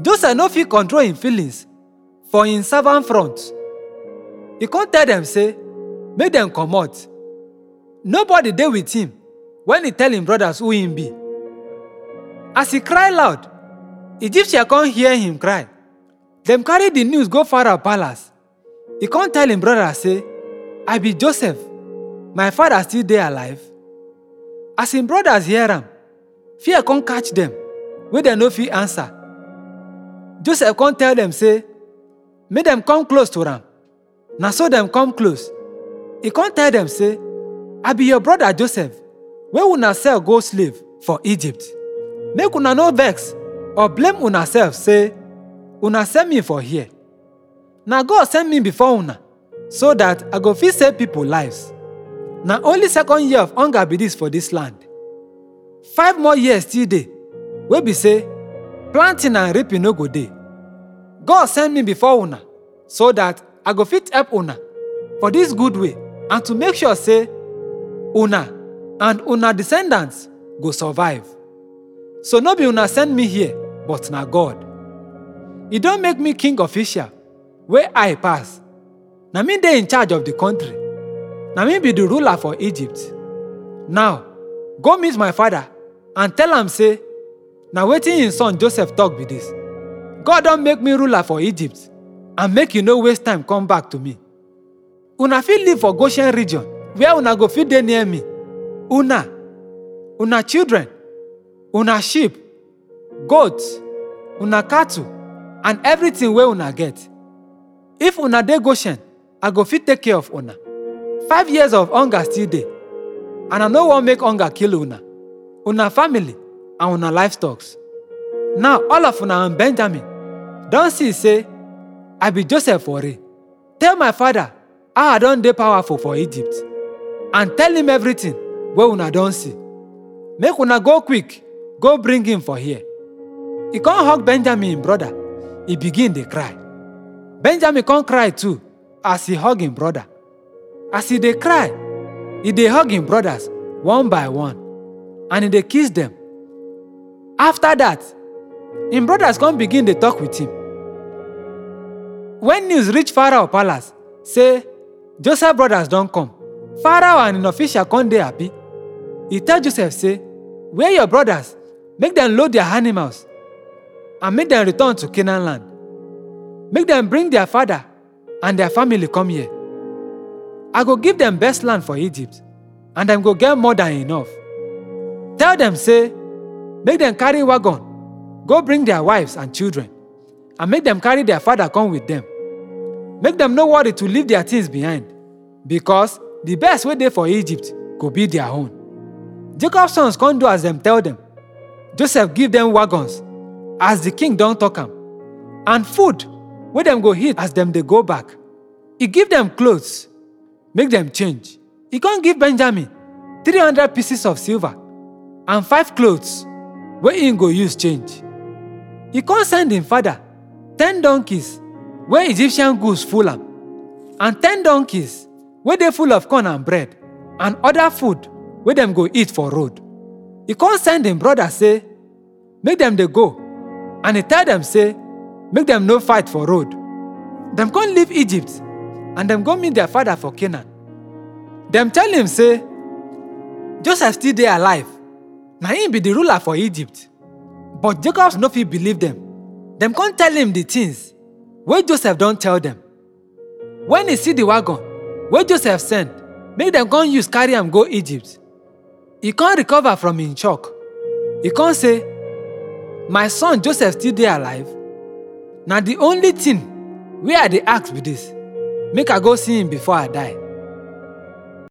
joseph no fit control him feelings for him servant front. E come tell dem say make dem comot. Nobody dey with him when he tell him brothers who him be. As he cry loud egyptian come hear him cry. Dem carry the news go pharaoh palace. E come tell him brothers say i be joseph. My father still dey alive. As him brothers hear am fear come catch dem wey dem no fit answer joseph come tell dem say make dem come close to am na so dem come close. E come tell dem say i be your brother joseph. Wey una sell go slave for egypt make una no vex or blame una self say una send me for here na god send me before una so that i go fit save people lives. Na only second year of hunger be dis for dis land. Five more years still dey wey be say planting and reaping no go dey god send me before una so that i go fit help una for this good way and to make sure say una and una descendants go survive. So no be una send me here but na god. E don make me king official wey i pass. Na me dey in charge of the country. Na me be the ruler for egypt. Now go meet my father and tell am say na wetin him son joseph talk be dis god don make me ruler for egypt and make you no waste time come back to me. Una fit live for goshen region where una go fit dey near me. Una una children una sheep goats una cattle and everything wey una get. If una dey goshen i go fit take care of una. Five years of hunger still dey and i no wan make hunger kill una. Una family and una livestock. Now all of una and benjamin don see say i be joseph for real tell my father how i don dey powerful for egypt. And tell him everything wey una don see. Make una go quick go bring him for here. E come hug benjamin him brother. E begin dey cry. Benjamin come cry too as e hug him brother. As e dey cry e dey hug him brothers one by one. And e dey kiss dem after that him brothers come begin dey talk with him. When news reach pharaoh palace say joseph brothers don come. Pharaoh and him official come dey happy. E tell joseph say where your brothers? Make dem load their animals and make dem return to canaan land. Make dem bring their father and their family come here. I go give dem best land for egypt and dem go get more than enough. Tell dem say make dem carry wagon go bring their wives and children and make them carry their father come with them. make them no worry to leave their things behind because the best way dey for egypt go be their own Jacob's sons come do as them tell them. joseph give them wagons as the king don't talk am and food wey dem go eat as dem dey go back He give them clothes make them change e come give benjamin 300 pieces of silver and five clothes wey im go use change e come send him father. Ten donkeys wey egyptian goods full am and ten donkeys wey dey full of corn and bread and other food wey dem go eat for road. He come send him brother say make dem dey go and he tell dem say make dem no fight for road. Dem come leave egypt and dem go meet their father for canaan. Dem tell him say joseph still dey alive. Na him be the ruler for egypt but jacob no fit believe dem dem come tell him the things wey joseph don tell dem when e see the wagon wey joseph send make dem come use carry am go egypt. E come recover from im shock. E come say my son joseph still dey alive. Na the only thing wey i dey ask be this. Make i go see him before i die